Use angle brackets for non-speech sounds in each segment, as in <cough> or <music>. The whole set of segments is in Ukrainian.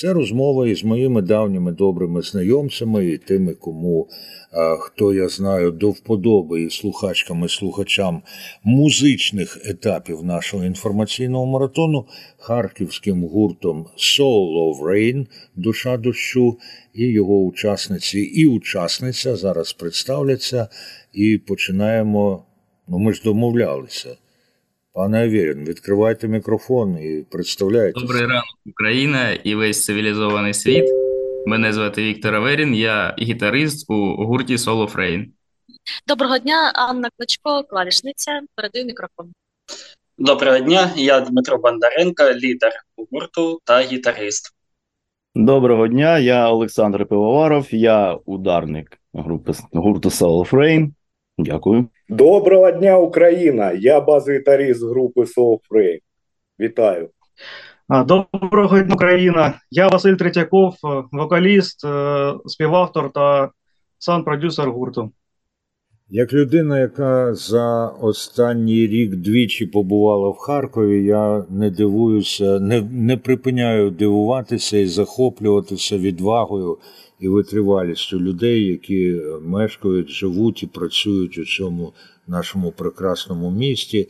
Це розмова із моїми давніми добрими знайомцями і тими, кому хто я знаю до вподоби і слухачкам і слухачам музичних етапів нашого інформаційного маратону харківським гуртом Soul of Rain Душа дощу і його учасниці і учасниця зараз представляться і починаємо. Ну, ми ж домовлялися. Пане Авєрін, відкривайте мікрофон і представляйте. Добрий ранок, Україна і весь цивілізований світ. Мене звати Віктор Аверін, я гітарист у гурті Solo Frame. Доброго дня, Анна Кличко, клавішниця. Передаю мікрофон. Доброго дня, я Дмитро Бондаренко, лідер гурту та гітарист. Доброго дня, я Олександр Пивоваров, я ударник групи гурту Soul Frame. Дякую. Доброго дня, Україна! Я баз-гітаріст групи Soul Frame. Вітаю. Доброго дня, Україна! Я Василь Третьяков, вокаліст, е, співавтор та сам продюсер гурту. Як людина, яка за останній рік двічі побувала в Харкові, я не дивуюся, не, не припиняю дивуватися і захоплюватися відвагою і витривалістю людей, які мешкають, живуть і працюють у цьому нашому прекрасному місті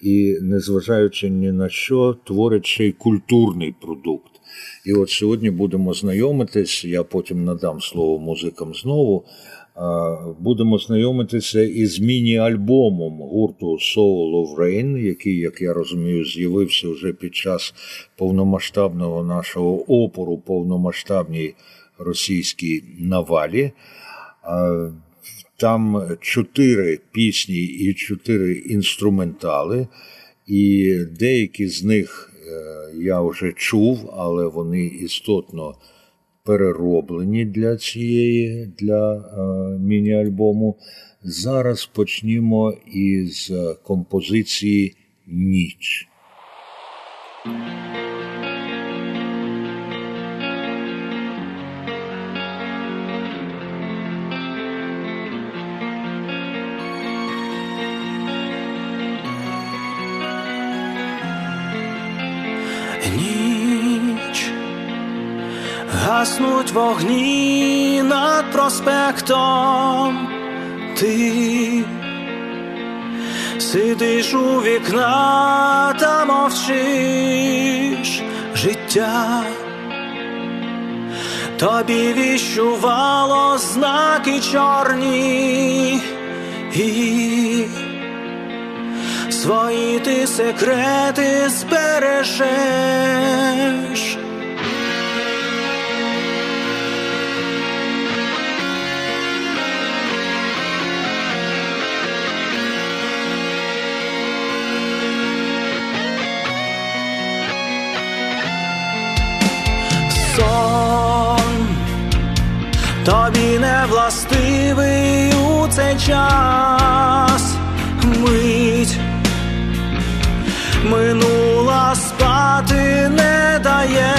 і, незважаючи ні на що, творять ще й культурний продукт. І от сьогодні будемо знайомитись, я потім надам слово музикам знову. Будемо знайомитися із міні-альбомом гурту Soul of Rain, який, як я розумію, з'явився вже під час повномасштабного нашого опору, повномасштабній російській навалі. Там чотири пісні і чотири інструментали, і деякі з них е, я вже чув, але вони істотно перероблені для цієї для е, міні-альбому. Зараз почнімо із композиції Ніч. Гаснуть вогні над проспектом, ти сидиш у вікна та мовчиш життя. Тобі віщувало знаки чорні і свої ти секрети збережеш. Властивий у цей час. Мить минула спати не дає.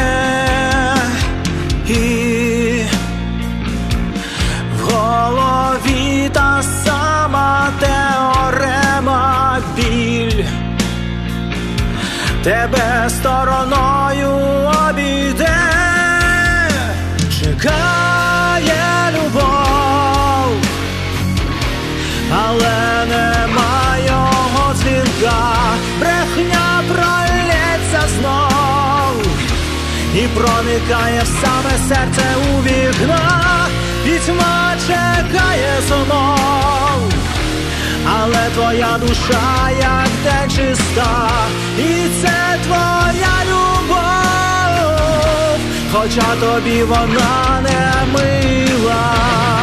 І в голові та сама теорема біль тебе стороною серце у вікна, пітьма чекає знов, але твоя душа як те чиста, і це твоя любов, хоча тобі вона не мила.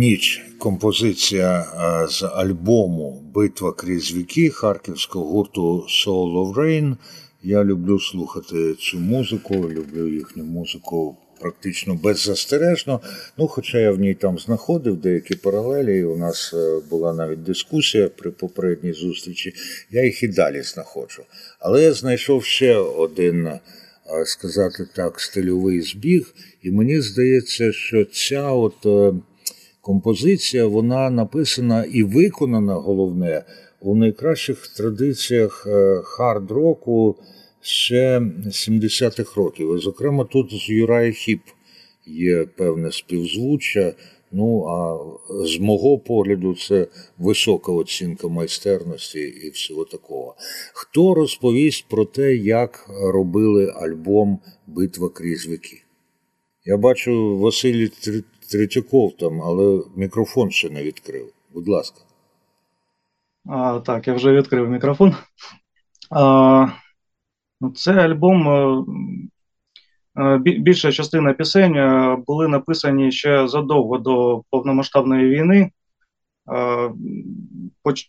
Ніч композиція е, з альбому Битва крізь віки харківського гурту Soul of Rain. Я люблю слухати цю музику, люблю їхню музику практично беззастережно. Ну, хоча я в ній там знаходив деякі паралелі, і у нас е, була навіть дискусія при попередній зустрічі. Я їх і далі знаходжу. Але я знайшов ще один, е, сказати так, стильовий збіг, і мені здається, що ця от. Композиція вона написана і виконана, головне, у найкращих традиціях е, хард-року ще 70-х років. Зокрема, тут з Юрай Хіп є певне співзвуччя. Ну, а з мого погляду, це висока оцінка майстерності і всього такого. Хто розповість про те, як робили альбом Битва крізь віки? Я бачу Василій Тр- Третьяков там, але мікрофон ще не відкрив. Будь ласка. А, так, я вже відкрив мікрофон. А, ну, це альбом. е, е, бі- Більша частина пісень е, були написані ще задовго до повномасштабної війни.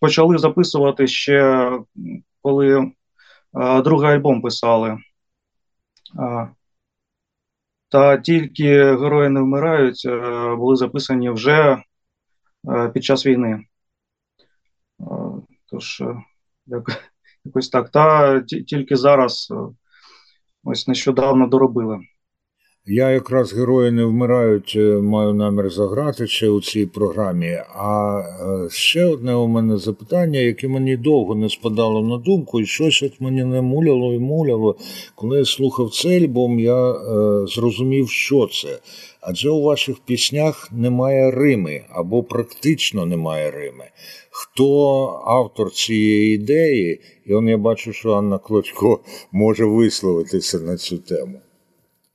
Почали записувати ще коли другий альбом писали. Та тільки герої не вмирають, е, були записані вже е, під час війни. Е, Тож, як- якось так. Та тільки зараз, ось нещодавно доробили. Я якраз герої не вмирають, е, маю намір заграти ще у цій програмі. А е, ще одне у мене запитання, яке мені довго не спадало на думку, і щось от мені не муляло і муляло. Коли я слухав цей альбом, я е, зрозумів, що це. Адже у ваших піснях немає рими або практично немає рими. Хто автор цієї ідеї? І он я бачу, що Анна Клочко може висловитися на цю тему.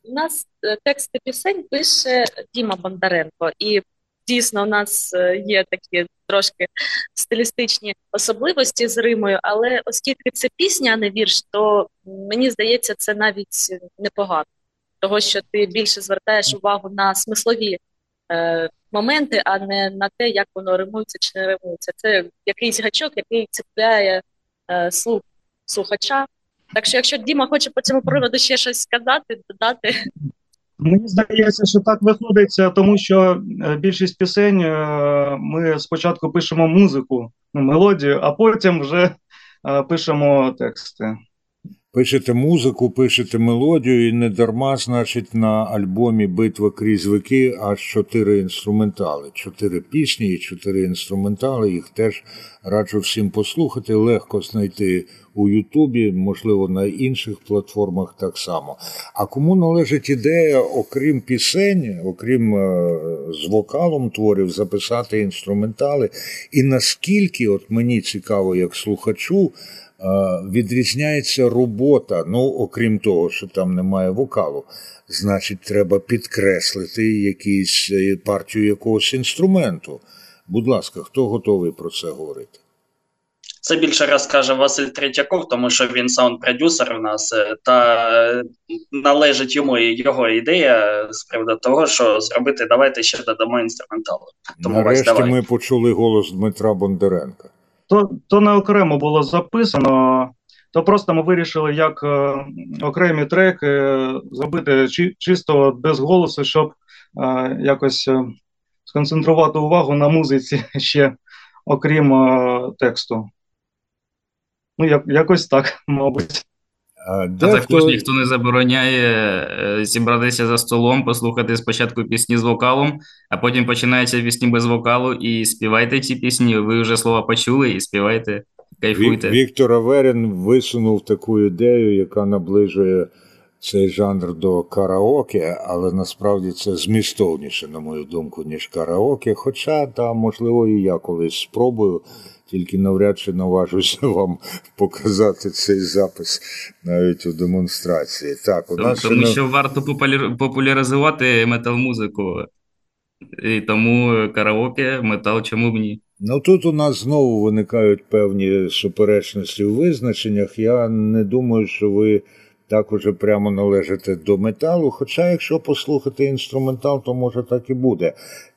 У нас е, тексти пісень пише Діма Бондаренко, і дійсно у нас е, є такі трошки стилістичні особливості з Римою, але оскільки це пісня, а не вірш, то мені здається, це навіть непогано, того що ти більше звертаєш увагу на смислові е, моменти, а не на те, як воно римується чи не римується. Це якийсь гачок, який цепляє е, слух слухача. Так що, якщо Діма хоче по цьому приводу ще щось сказати, додати, Мені здається, що так виходить, тому що е, більшість пісень е, ми спочатку пишемо музику, ну, мелодію, а потім вже е, пишемо тексти. Пишете музику, пишете мелодію, і не дарма, значить, на альбомі Битва крізь віки аж чотири інструментали. Чотири пісні і чотири інструментали. Їх теж раджу всім послухати. Легко знайти у Ютубі, можливо, на інших платформах так само. А кому належить ідея, окрім пісень, окрім е, з вокалом творів, записати інструментали? І наскільки, от мені цікаво, як слухачу, відрізняється робота, ну, окрім того, що там немає вокалу, значить, треба підкреслити якийсь е, партію якогось інструменту. Будь ласка, хто готовий про це говорити? Це більше розкаже Василь Третьяков, тому що він саунд-продюсер у нас, е, та е, належить йому і його ідея з приводу того, що зробити, давайте ще додамо інструменталу. Тому Нарешті ми почули голос Дмитра Бондаренка. То, то не окремо було записано, то просто ми вирішили, як е, окремі треки зробити чи, чисто без голосу, щоб е, якось е, сконцентрувати увагу на музиці <laughs> ще окрім е, тексту. Ну, як, якось так, мабуть. А Та також дехто, ніхто не забороняє е, зібратися за столом, послухати спочатку пісні з вокалом, а потім починаються пісні без вокалу, і співайте ці пісні. Ви вже слова почули, і співайте, Вік- кайфуйте. Віктор Аверін висунув таку ідею, яка наближує цей жанр до караоке, але насправді це змістовніше, на мою думку, ніж караоке. Хоча, та, можливо, і я колись спробую, тільки навряд чи наважуся <laughs> вам показати цей запис навіть у демонстрації. Так, у Тому, нас тому не- що варто популяризувати метал-музику. І тому караоке, метал, чому б ні? Ну тут у нас знову виникають певні суперечності у визначеннях. Я не думаю, що ви так уже прямо належати до металу. Хоча, якщо послухати інструментал, то може так і буде.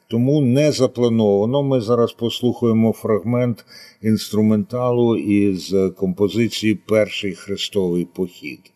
Тому не заплановано. Ми зараз послухаємо фрагмент інструменталу із композиції Перший хрестовий похід.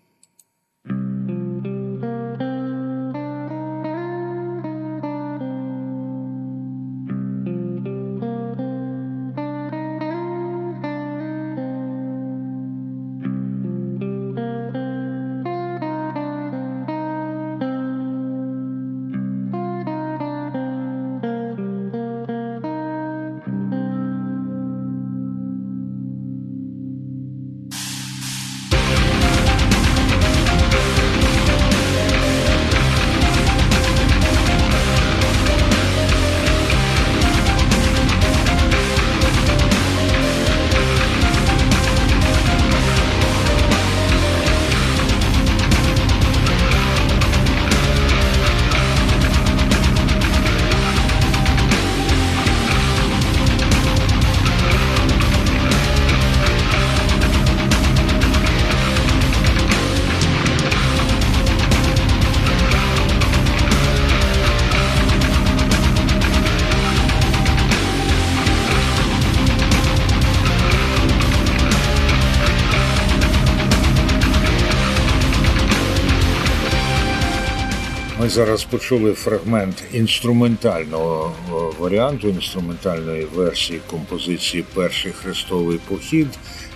Зараз почули фрагмент інструментального варіанту, інструментальної версії композиції Перший хрестовий похід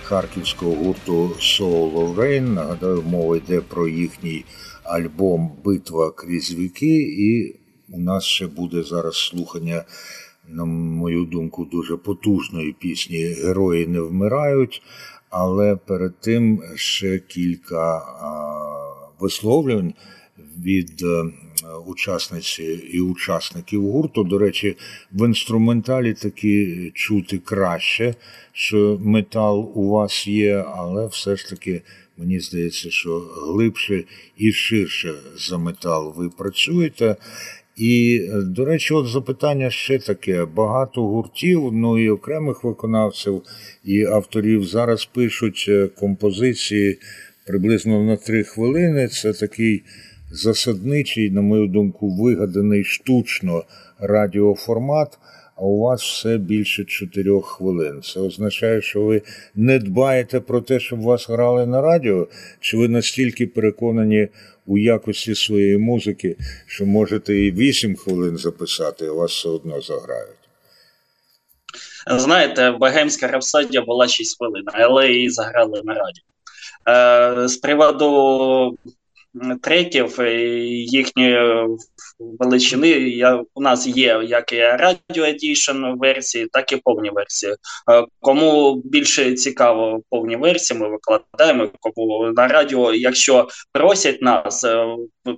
харківського гурту of Rain. Нагадаю, мова йде про їхній альбом Битва крізь віки, і у нас ще буде зараз слухання, на мою думку, дуже потужної пісні Герої не вмирають. Але перед тим ще кілька висловлювань від е, учасниці і учасників гурту. До речі, в інструменталі таки чути краще, що метал у вас є, але все ж таки мені здається, що глибше і ширше за метал ви працюєте. І, е, до речі, от запитання ще таке: багато гуртів, ну і окремих виконавців і авторів зараз пишуть е, композиції приблизно на три хвилини. Це такий засадничий, на мою думку, вигаданий штучно радіоформат. А у вас все більше чотирьох хвилин. Це означає, що ви не дбаєте про те, щоб вас грали на радіо, чи ви настільки переконані у якості своєї музики, що можете і вісім хвилин записати, а вас все одно заграють. Знаєте, Богемська рапсодія була 6 хвилин, але її заграли на радіо. Е, з приводу треків їхньої величини, я, у нас є як і радіо едішн версії, так і повні версії. Е, Кому більше цікаво повні версії, ми викладаємо. Кому на радіо, якщо просять нас, е,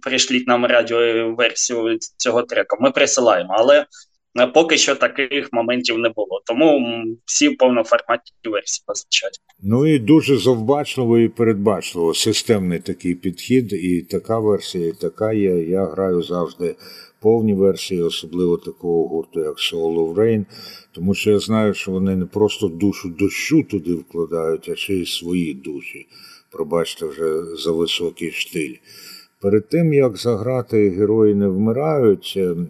прийшліть нам радіоверсію цього трека, ми присилаємо. Але е, поки що таких моментів не було. Тому всі в повноформатні версії позначають. Ну і дуже завбачливо і передбачливо. Системний такий підхід, і така версія, і така є. Я граю завжди повні версії, особливо такого гурту, як Soul of Rain, тому що я знаю, що вони не просто душу дощу туди вкладають, а ще й свої душі. Пробачте вже за високий штиль. Перед тим як заграти герої не вмирають, е, м,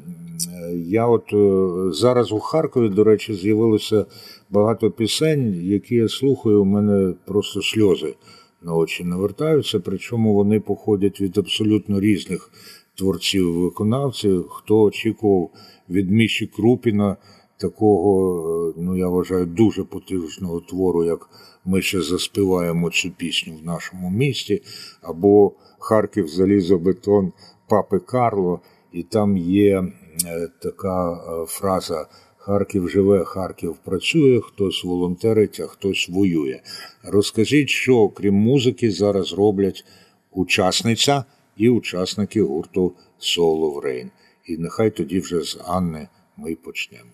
е, я от е, зараз у Харкові, до речі, з'явилося багато пісень, які я слухаю, у мене просто сльози на очі навертаються. Причому вони походять від абсолютно різних творців і виконавців. Хто очікував від Міші Крупіна такого, е, ну я вважаю, дуже потужного твору, як ми ще заспіваємо цю пісню в нашому місті, або Харків залізобетон Папи Карло, і там є е, така е, фраза. Харків живе, Харків працює, хтось волонтерить, а хтось воює. Розкажіть, що окрім музики зараз роблять учасниця і учасники гурту Soul of Rain. І нехай тоді вже з Анни ми почнемо.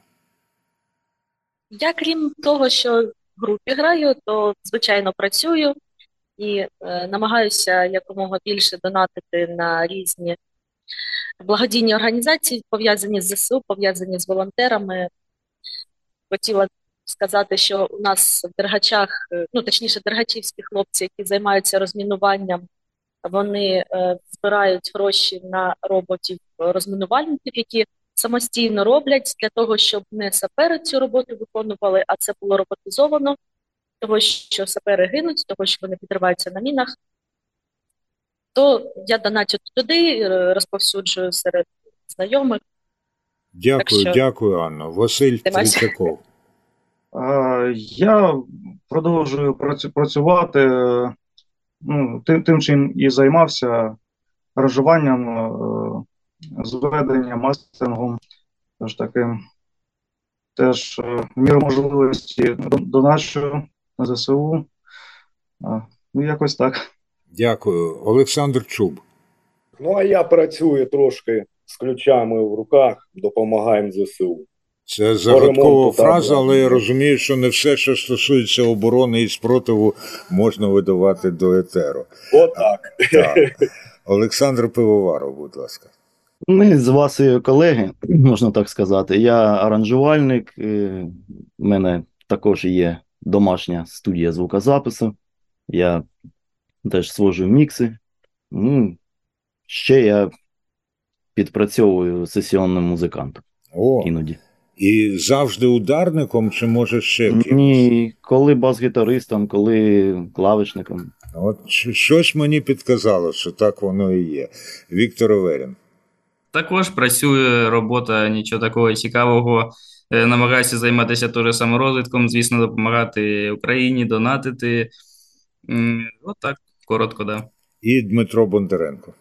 Я, крім того, що групі граю, то звичайно працюю і е, намагаюся якомога більше донатити на різні благодійні організації, пов'язані з ЗСУ, пов'язані з волонтерами. Хотіла сказати, що у нас в Дергачах, е, ну точніше, дергачівські хлопці, які займаються розмінуванням, вони е, збирають гроші на роботів розмінувальників, які самостійно роблять для того, щоб не сапери цю роботу виконували, а це було роботизовано, того, що сапери гинуть, того, що вони підриваються на мінах. То я донатю туди, е, розповсюджую серед знайомих. Дякую, що- дякую, Анна. Василь. Е, Я продовжую працювати е, ну, тим, тим, чим і займався аранжуванням, е, зведенням, мастерингом, тож таким. Теж е, в міру можливості дон- доначу на ЗСУ. Ну, якось так. Дякую. Олександр Чуб. Ну а я працюю трошки з ключами в руках, допомагаємо ЗСУ. Це загадкова ремонту фраза, табору. але я розумію, що не все, що стосується оборони і спротиву, можна видавати до етеру. Отак. Так. Олександр Пивоваров, будь ласка. Ми з вас колеги, можна так сказати. Я аранжувальник, в мене також є домашня студія звукозапису. Я теж свожу мікси. Ну, ще я підпрацьовую сесіонним музикантом О, іноді. і завжди ударником, чи може ще кимось? Ні, коли бас-гітаристом, коли клавишником. От щось мені підказало, що так воно і є. Віктор Оверін. Також працює робота, нічого такого цікавого. Е, Намагаюся займатися теж саморозвитком, звісно, допомагати Україні, донатити. От так, коротко, да. І Дмитро Бондаренко.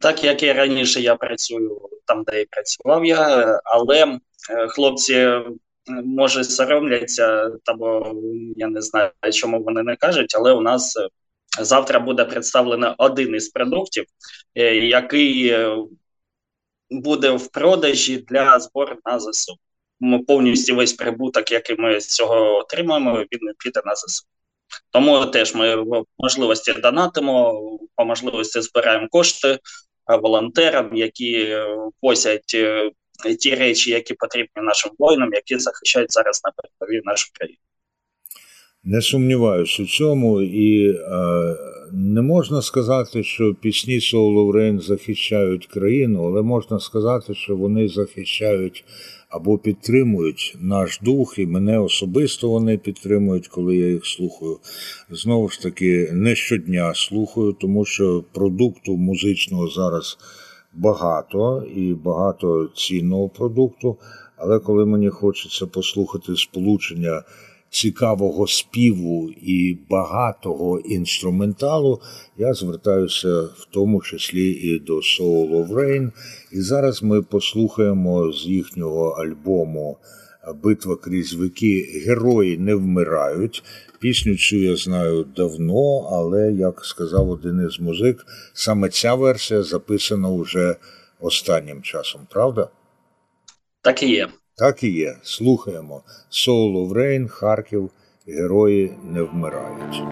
Так як і раніше я працюю там, де і працював я, але е, хлопці може соромляться, або я не знаю, чому вони не кажуть, але у нас е, завтра буде представлено один із продуктів, який буде в продажі для збору на ЗСУ. М, Повністю весь прибуток, який ми з цього отримаємо, він піде на ЗСУ. Тому теж ми в можливості донатимо, по можливості збираємо кошти е, волонтерам, які е, возять е, ті речі, які потрібні нашим воїнам, які захищають зараз на передовій нашу країну. Не сумніваюся у цьому, і е, не можна сказати, що пісні of захищають країну, але можна сказати, що вони захищають або підтримують наш дух, і мене особисто вони підтримують, коли я їх слухаю. Знову ж таки, не щодня слухаю, тому що продукту музичного зараз багато і багато цінного продукту. Але коли мені хочеться послухати сполучення цікавого співу і багатого інструменталу, я звертаюся в тому числі і до Soul of Rain. І зараз ми послухаємо з їхнього альбому Битва крізь віки Герої не вмирають. Пісню цю я знаю давно, але, як сказав один із музик, саме ця версія записана вже останнім часом, правда? Так і є. Так і є. Слухаємо. Soul Врейн, Харків, герої не вмирають.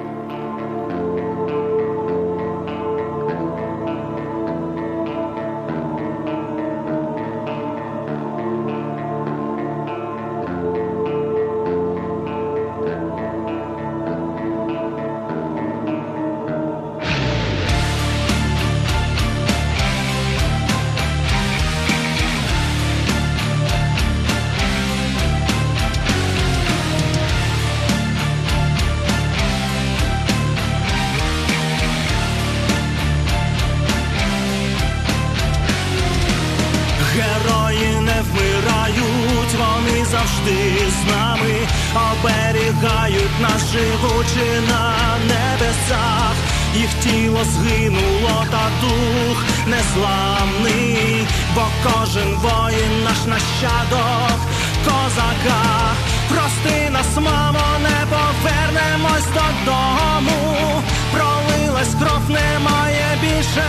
Вмирають, вони завжди з нами оберігають нас, живучи на небесах. Їх тіло згинуло, та дух незламний, бо кожен воїн наш нащадок, козака. Прости нас, мамо, не повернемось додому. Пролилась кров, немає більше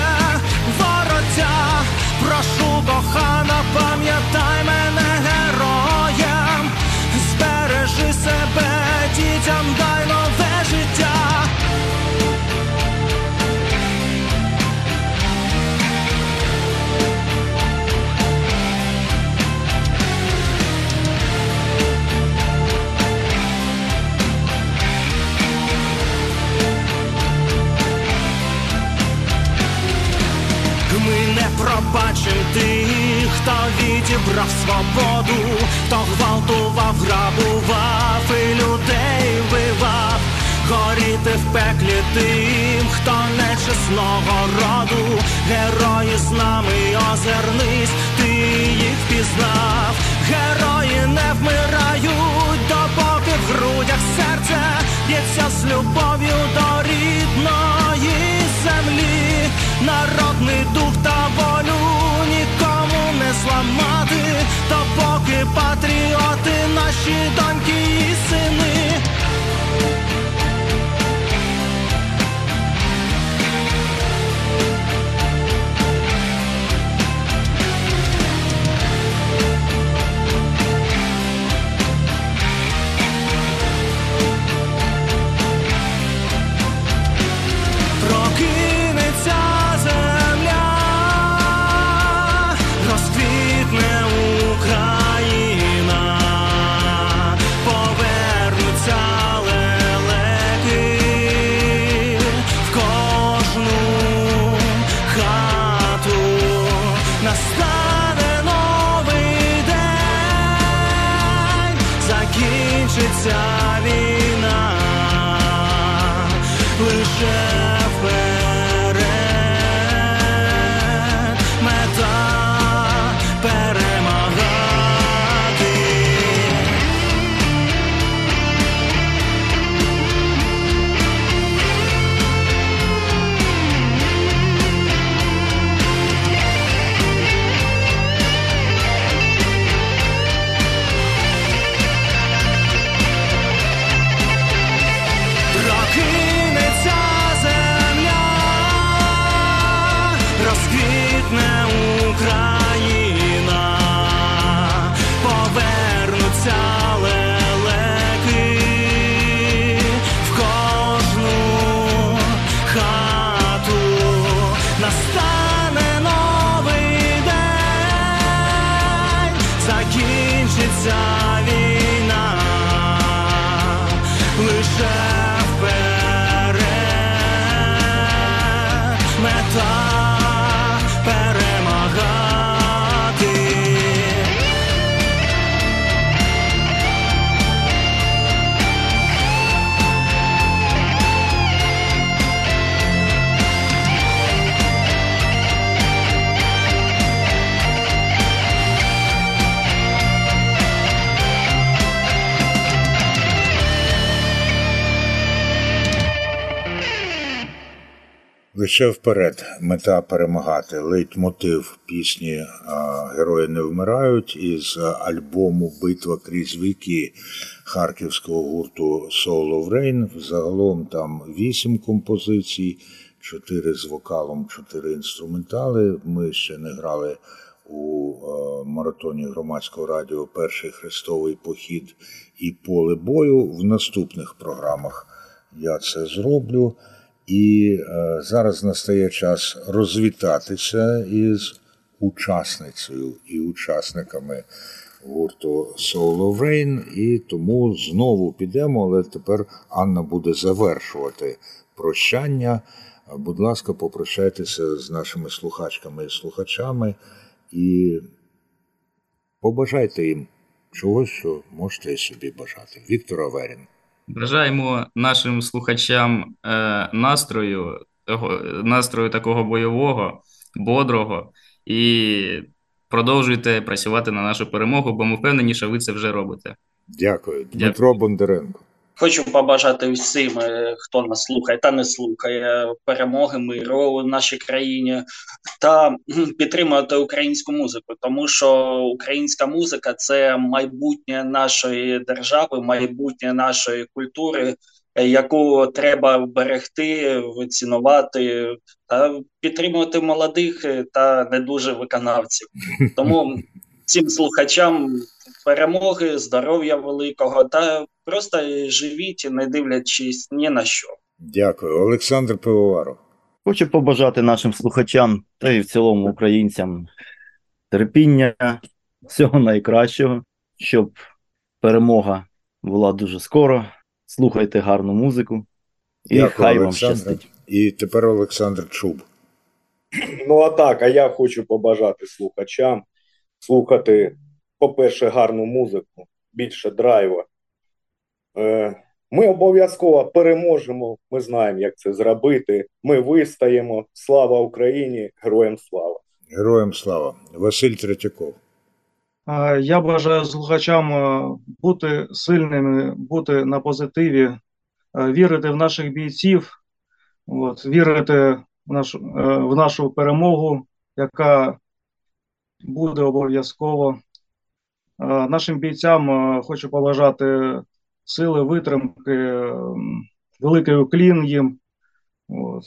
вороття. Прошу, кохана, пам'ятай мене героєм, збережи себе, дітям дай нове життя. Ми не пробачим тих, хто відібрав свободу, хто гвалтував, грабував і людей вбивав, горіти в пеклі тим, хто нечесного роду, герої з нами озирнись, ти їх пізнав, герої не вмирають, допоки в грудях серце б'ється з любов'ю до рідної народний дух та волю нікому не зламати, допоки патріоти наші доньки і сини. Лише вперед мета перемагати. Лейтмотив пісні Герої не вмирають із альбому Битва крізь віки харківського гурту Soul of Rain. Загалом там вісім композицій, чотири з вокалом, чотири інструментали. Ми ще не грали у е, маратоні громадського радіо Перший хрестовий похід і поле бою. В наступних програмах я це зроблю. І е, зараз настає час розвітатися із учасницею і учасниками гурту Soul Rain, і тому знову підемо, але тепер Анна буде завершувати прощання. Будь ласка, попрощайтеся з нашими слухачками і слухачами і побажайте їм чогось, що можете собі бажати. Віктор Аверін. Бажаємо нашим слухачам е, настрою, того, настрою такого бойового, бодрого і продовжуйте працювати на нашу перемогу, бо ми впевнені, що ви це вже робите. Дякую. Дмитро Бондаренко. Хочу побажати всім, е, хто нас слухає та не слухає, перемоги, миру в нашій країні та підтримувати українську музику, тому що українська музика це майбутнє нашої держави, майбутнє нашої культури, яку треба берегти, цінувати та підтримувати молодих е, та не дуже виконавців. <laughs> Тому всім слухачам перемоги, здоров'я великого та просто живіть, не дивлячись ні на що. Дякую, Олександр Пивоваров. Хочу побажати нашим слухачам та й в цілому українцям терпіння, всього найкращого, щоб перемога була дуже скоро. Слухайте гарну музику і Дякую, хай вам щастить. І тепер Олександр Чуб. Ну а так, а я хочу побажати слухачам слухати, по-перше, гарну музику, більше драйва. Е, Ми обов'язково переможемо. Ми знаємо, як це зробити. Ми вистаємо. Слава Україні! Героям слава! Героям слава. Василь Третьяков. Я бажаю слухачам е, бути сильними, бути на позитиві, е, вірити в наших бійців, от, вірити в нашу, е, в нашу перемогу, яка буде обов'язково. Е, Нашим бійцям е, хочу побажати сили, витримки, м, великий уклін їм. От.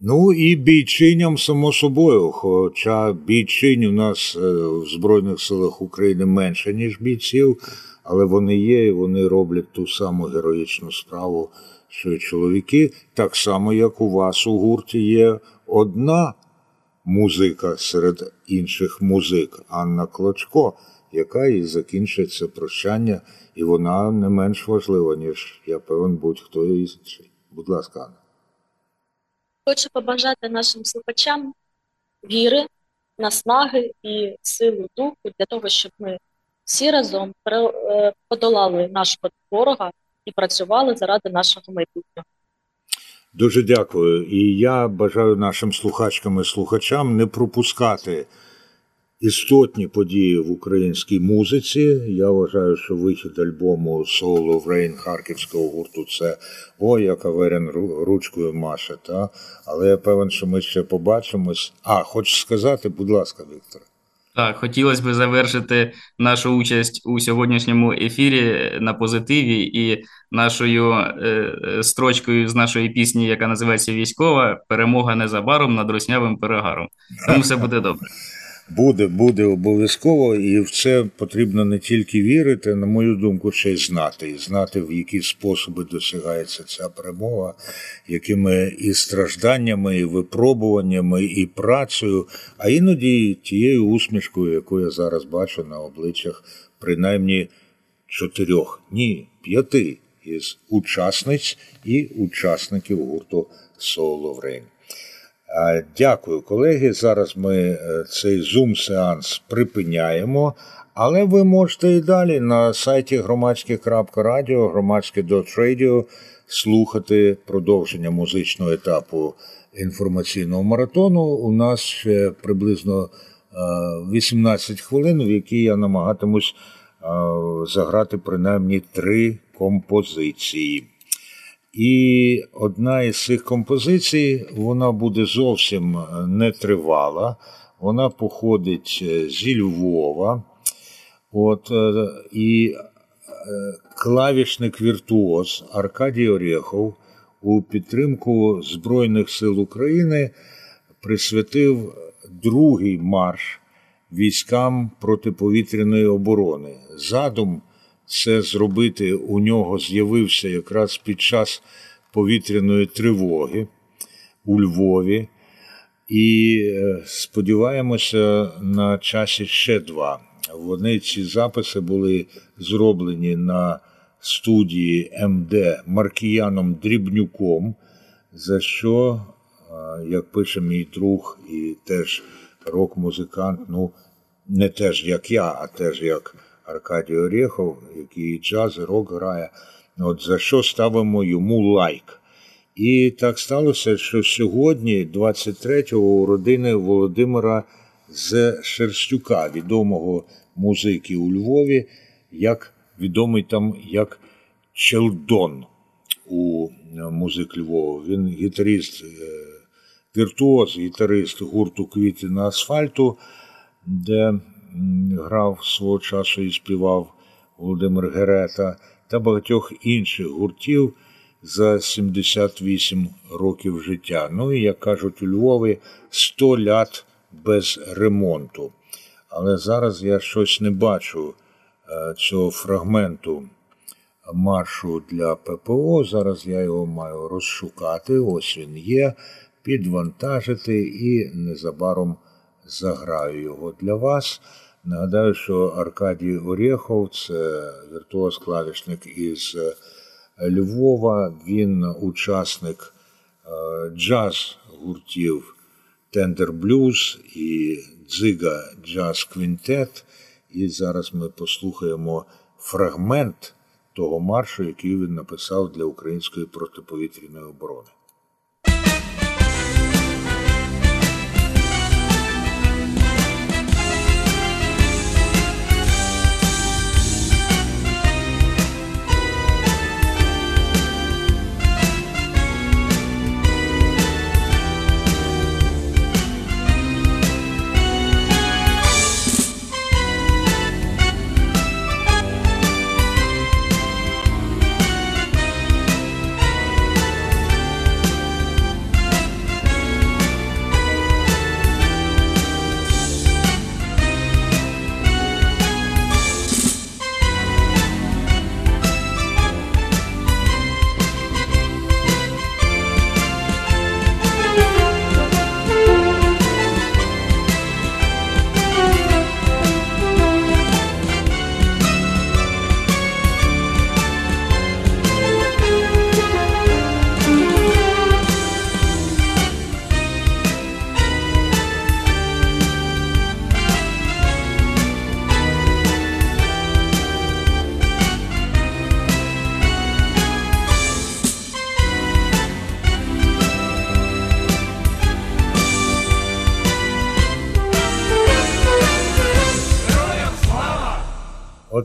Ну і бійчиням, само собою, хоча бійчинь у нас е, в Збройних силах України менше, ніж бійців, але вони є і вони роблять ту саму героїчну справу, що й чоловіки, так само, як у вас у гурті є одна музика серед інших музик, Анна Клочко, яка і закінчить це прощання, і вона не менш важлива, ніж я певен будь-хто інший. Будь ласка, Анна. Хочу побажати нашим слухачам віри, наснаги і силу духу для того, щоб ми всі разом е, подолали нашого ворога і працювали заради нашого майбутнього. Дуже дякую. І я бажаю нашим слухачкам і слухачам не пропускати істотні події в українській музиці. Я вважаю, що вихід альбому Soul of Rain харківського гурту це ой, як Аверін ручкою маше. Та? Але я певен, що ми ще побачимось. А, хочеш сказати, будь ласка, Віктор. Так, хотілося б завершити нашу участь у сьогоднішньому ефірі на позитиві і нашою е, е, строчкою з нашої пісні, яка називається Військова, перемога незабаром над руснявим перегаром. Тому все буде добре. Буде, буде обов'язково, і в це потрібно не тільки вірити, на мою думку, ще й знати. І знати, в які способи досягається ця перемога, якими і стражданнями, і випробуваннями, і працею, а іноді тією усмішкою, яку я зараз бачу на обличчях принаймні чотирьох, ні, п'яти із учасниць і учасників гурту. А, Дякую, колеги. Зараз ми е, цей зум-сеанс припиняємо, але ви можете і далі на сайті громадське.радіо, громадське.радіо слухати продовження музичного етапу інформаційного маратону. У нас ще приблизно е, 18 хвилин, в які я намагатимусь е, заграти принаймні три композиції. І одна із цих композицій вона буде зовсім е, нетривала. Вона походить е, зі Львова. От, е, і клавішник віртуоз Аркадій Орєхов у підтримку Збройних сил України присвятив другий марш військам протиповітряної оборони. Задум це зробити у нього з'явився якраз під час повітряної тривоги у Львові. І е, сподіваємося, на часі ще два. Вони ці записи були зроблені на студії МД Маркіяном Дрібнюком, за що, е, як пише мій друг і теж рок-музикант, ну не теж як я, а теж як Аркадій Орєхов, який джаз рок грає. От за що ставимо йому лайк. І так сталося, що сьогодні, 23-го, у родини Володимира з Шерстюка, відомого музики у Львові, як відомий там як Челдон у музик Львова. Він гітарист, е, віртуоз, гітарист гурту Квіти на асфальту, де грав свого часу і співав Володимир Герета, та багатьох інших гуртів за 78 років життя. Ну і, як кажуть у Львові, 100 лят без ремонту. Але зараз я щось не бачу е, цього фрагменту маршу для ППО. Зараз я його маю розшукати. Ось він є, підвантажити і незабаром заграю його для вас. Нагадаю, що Аркадій Орєхов це віртуоз клавішник із Львова. Він учасник джаз гуртів Тендер Блюз і Дзига Джаз Квінтет. І зараз ми послухаємо фрагмент того маршу, який він написав для української протиповітряної оборони.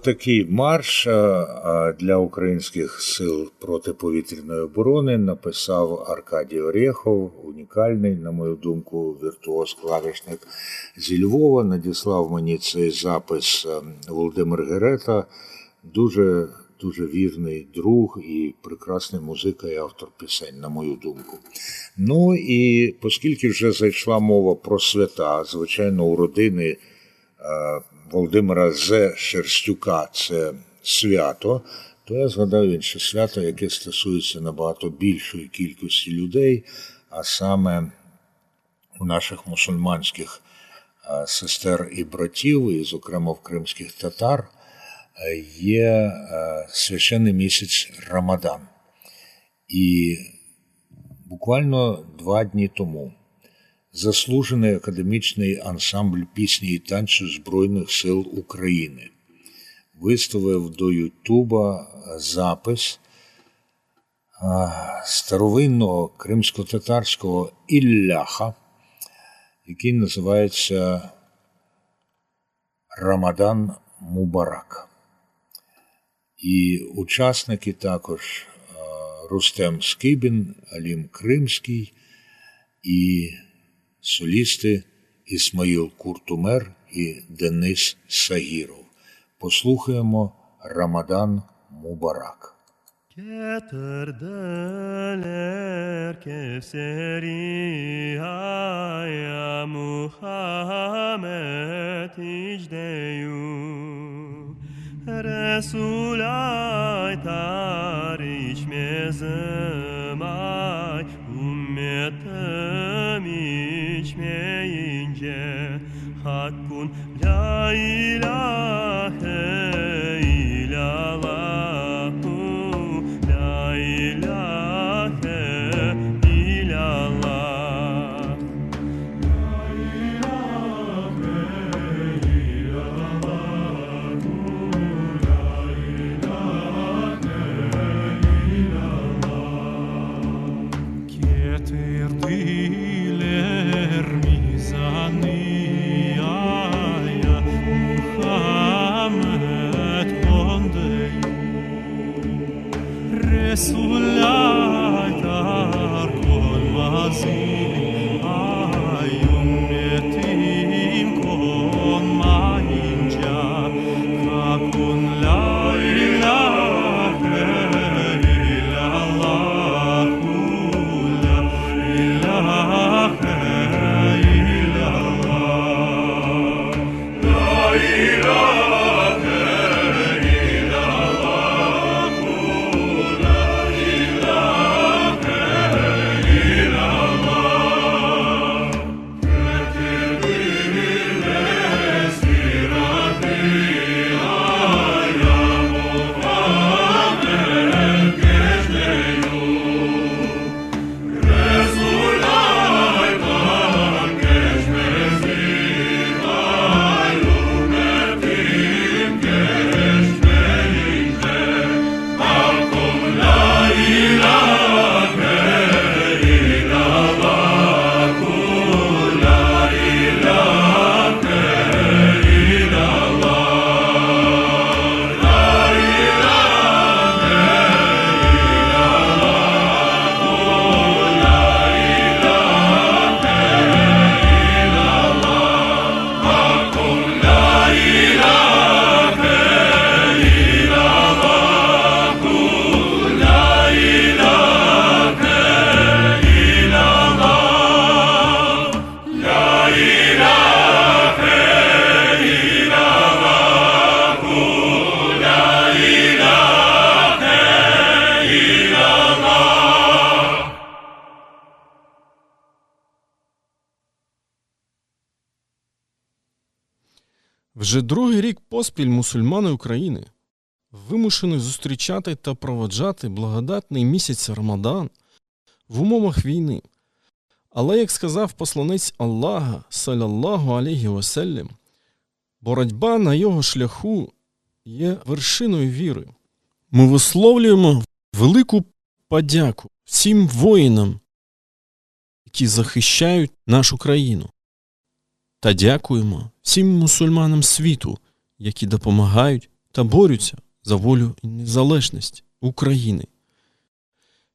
Отакий марш для українських сил протиповітряної оборони написав Аркадій Орєхов, унікальний, на мою думку, віртуоз клавішник зі Львова. Надіслав мені цей запис Володимир Герета, дуже дуже вірний друг і прекрасний музика і автор пісень, на мою думку. Ну і оскільки вже зайшла мова про свята, звичайно, у родини. Володимира З. Шерстюка це свято, то я згадаю інше свято, яке стосується набагато більшої кількості людей, а саме у наших мусульманських сестер і братів, і, зокрема, в кримських татар, є священний місяць Рамадан. І буквально два дні тому заслужений академічний ансамбль пісні і танцю Збройних сил України. Виставив до Ютуба запис старовинного кримсько-татарського Ілляха, який називається Рамадан Мубарак. І учасники також Рустем Скибін, Алім Кримський і солісти Ісмаїл Куртумер і Денис Сагіров. Послухаємо Рамадан Мубарак. Getirdiler Kevseri ya Muhammed icdeyu Resul aytar içmezim ay Ümmetim içmeyince Hakkun la ilahe illallahu Вже другий рік поспіль мусульмани України вимушені зустрічати та проводжати благодатний місяць Рамадан в умовах війни. Але, як сказав посланець Аллаха, саляллаху алейхі васеллям, боротьба на його шляху є вершиною віри. Ми висловлюємо велику подяку всім воїнам, які захищають нашу країну. Та дякуємо всім мусульманам світу, які допомагають та борються за волю і незалежність України.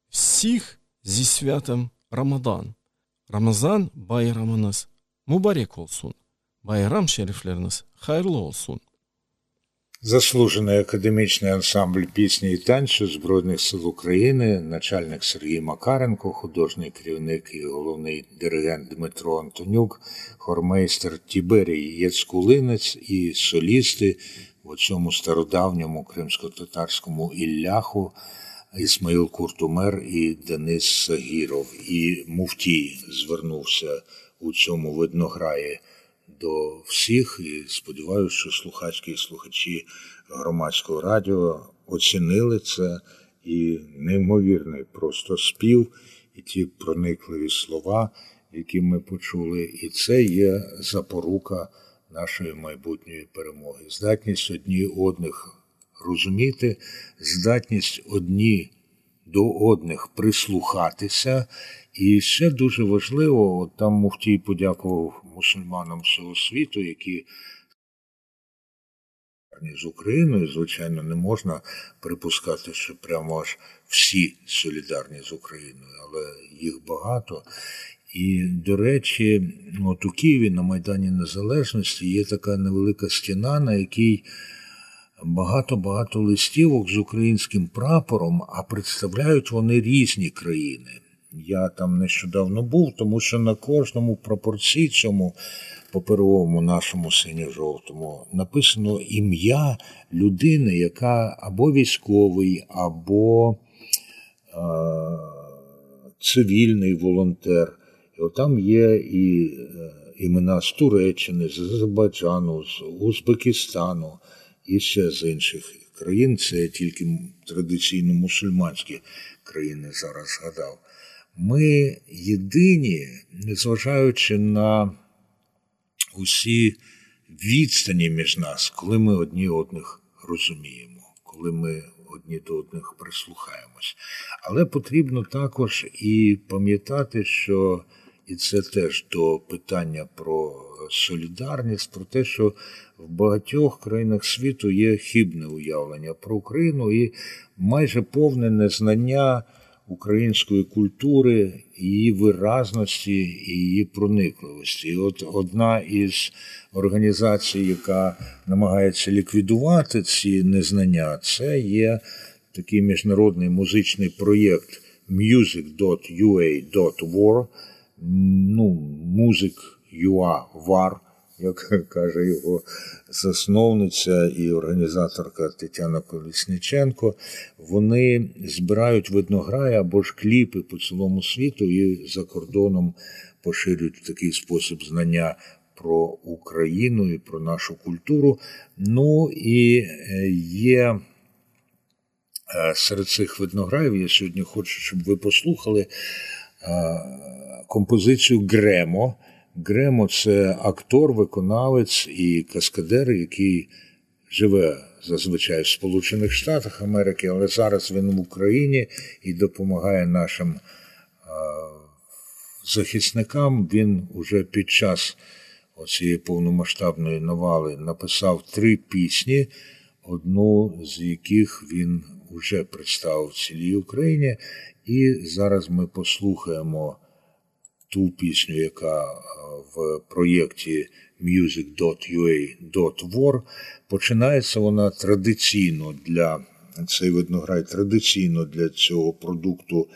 Всіх зі святом Рамадан. Рамазан байрамınız mübarek olsun. Bayram şerifleriniz hayırlı olsun. Заслужений академічний ансамбль пісні і танцю Збройних сил України, начальник Сергій Макаренко, художній керівник і головний диригент Дмитро Антонюк, хормейстер Тіберій Єцкулинець і солісти в цьому стародавньому кримсько-татарському Ілляху Ісмаїл Куртумер і Денис Сагіров. І Муфтій звернувся у цьому виднограї до всіх і сподіваюся, що слухачки і слухачі громадського радіо оцінили це і неймовірний просто спів, і ті проникливі слова, які ми почули. І це є запорука нашої майбутньої перемоги. Здатність одні одних розуміти, здатність одні до одних прислухатися. І ще дуже важливо, от там Муфтій подякував мусульманам всього світу, які з Україною, звичайно, не можна припускати, що прямо аж всі солідарні з Україною, але їх багато. І, до речі, от у Києві на Майдані Незалежності є така невелика стіна, на якій багато-багато листівок з українським прапором, а представляють вони різні країни. Я там нещодавно був, тому що на кожному прапорці цьому паперовому нашому синьо-жовтому написано ім'я людини, яка або військовий, або е, цивільний волонтер. І отам є і е, імена з Туреччини, з Азербайджану, з Узбекистану і ще з інших країн. Це тільки традиційно мусульманські країни зараз згадав. Ми єдині, незважаючи на усі відстані між нас, коли ми одні одних розуміємо, коли ми одні до одних прислухаємось. Але потрібно також і пам'ятати, що і це теж до питання про солідарність, про те, що в багатьох країнах світу є хибне уявлення про Україну і майже повне незнання української культури, її виразності і її проникливості. І от одна із організацій, яка намагається ліквідувати ці незнання, це є такий міжнародний музичний проєкт music.ua.war, ну, var, як каже його засновниця і організаторка Тетяна Колісниченко, вони збирають виднограї або ж кліпи по цілому світу і за кордоном поширюють в такий спосіб знання про Україну і про нашу культуру. Ну і є. Серед цих виднограїв я сьогодні хочу, щоб ви послухали композицію Гремо. Гремо це актор, виконавець і каскадер, який живе зазвичай в Сполучених Штатах Америки, але зараз він в Україні і допомагає нашим захисникам. Він уже під час цієї повномасштабної навали написав три пісні, одну з яких він вже представив цілій Україні. І зараз ми послухаємо ту пісню, яка в проєкті music.ua.war. Починається вона традиційно для цей виднограй традиційно для цього продукту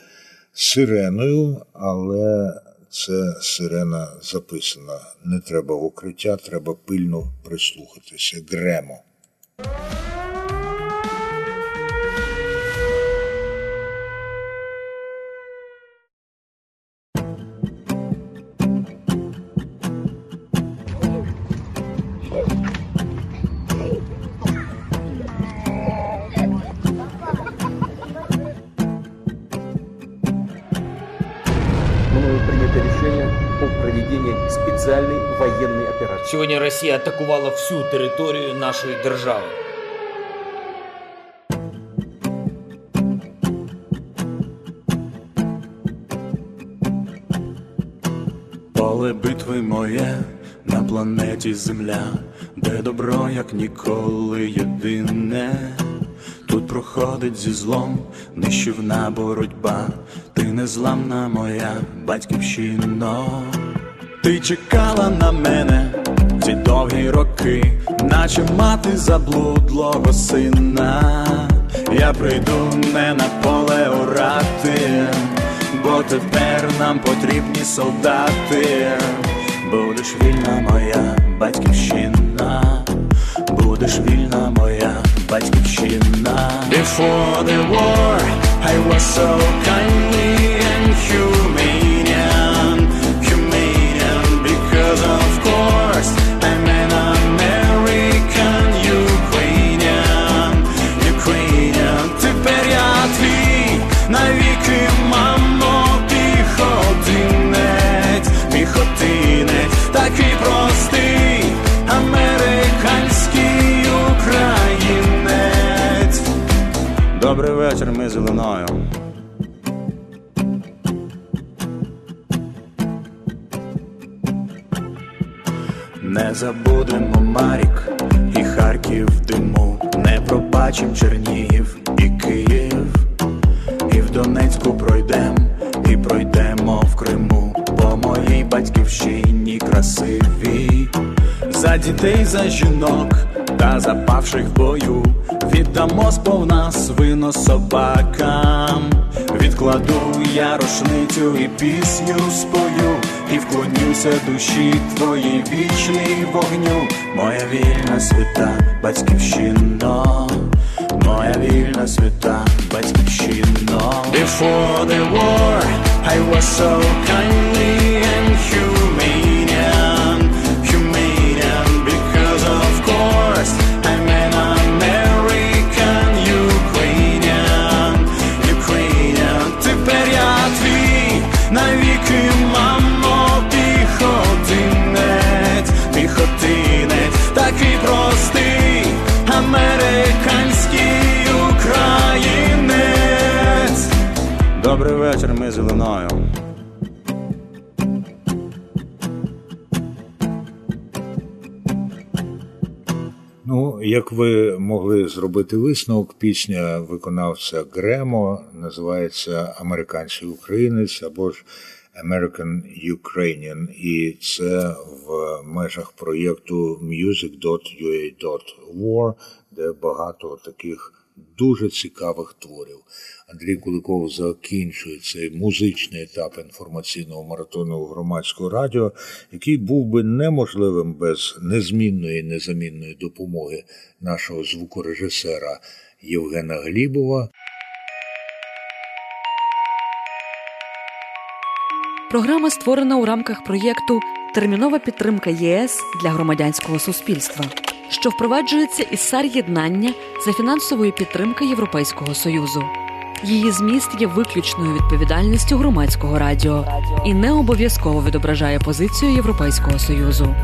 сиреною, але це сирена записана. Не треба укриття, треба пильно прислухатися. Гремо. Сьогодні Росія атакувала всю територію нашої держави. Поле битви моє на планеті Земля, де добро, як ніколи єдине. Тут проходить зі злом нищівна боротьба, ти незламна моя батьківщино. Ти чекала на мене ці довгі роки, наче мати заблудлого сина. Я прийду не на поле орати, бо тепер нам потрібні солдати. Будеш вільна моя батьківщина, будеш вільна моя батьківщина. Before the war I was so kindly рушницю і пісню спою, і вклонюся душі твоїй вічній вогню, моя вільна свята, батьківщино, моя вільна свята, батьківщино. Before the war, I was so kindly and humane, як ви могли зробити висновок, пісня виконавця Гремо називається Американський українець або ж American Ukrainian, і це в межах проєкту music.ua.war, де багато таких дуже цікавих творів. Андрій Куликов закінчує цей музичний етап інформаційного маратону громадського радіо, який був би неможливим без незмінної незамінної допомоги нашого звукорежисера Євгена Глібова. Програма створена у рамках проєкту Термінова підтримка ЄС для громадянського суспільства, що впроваджується із сар єднання за фінансової підтримки Європейського союзу. Її зміст є виключною відповідальністю громадського радіо і не обов'язково відображає позицію Європейського союзу.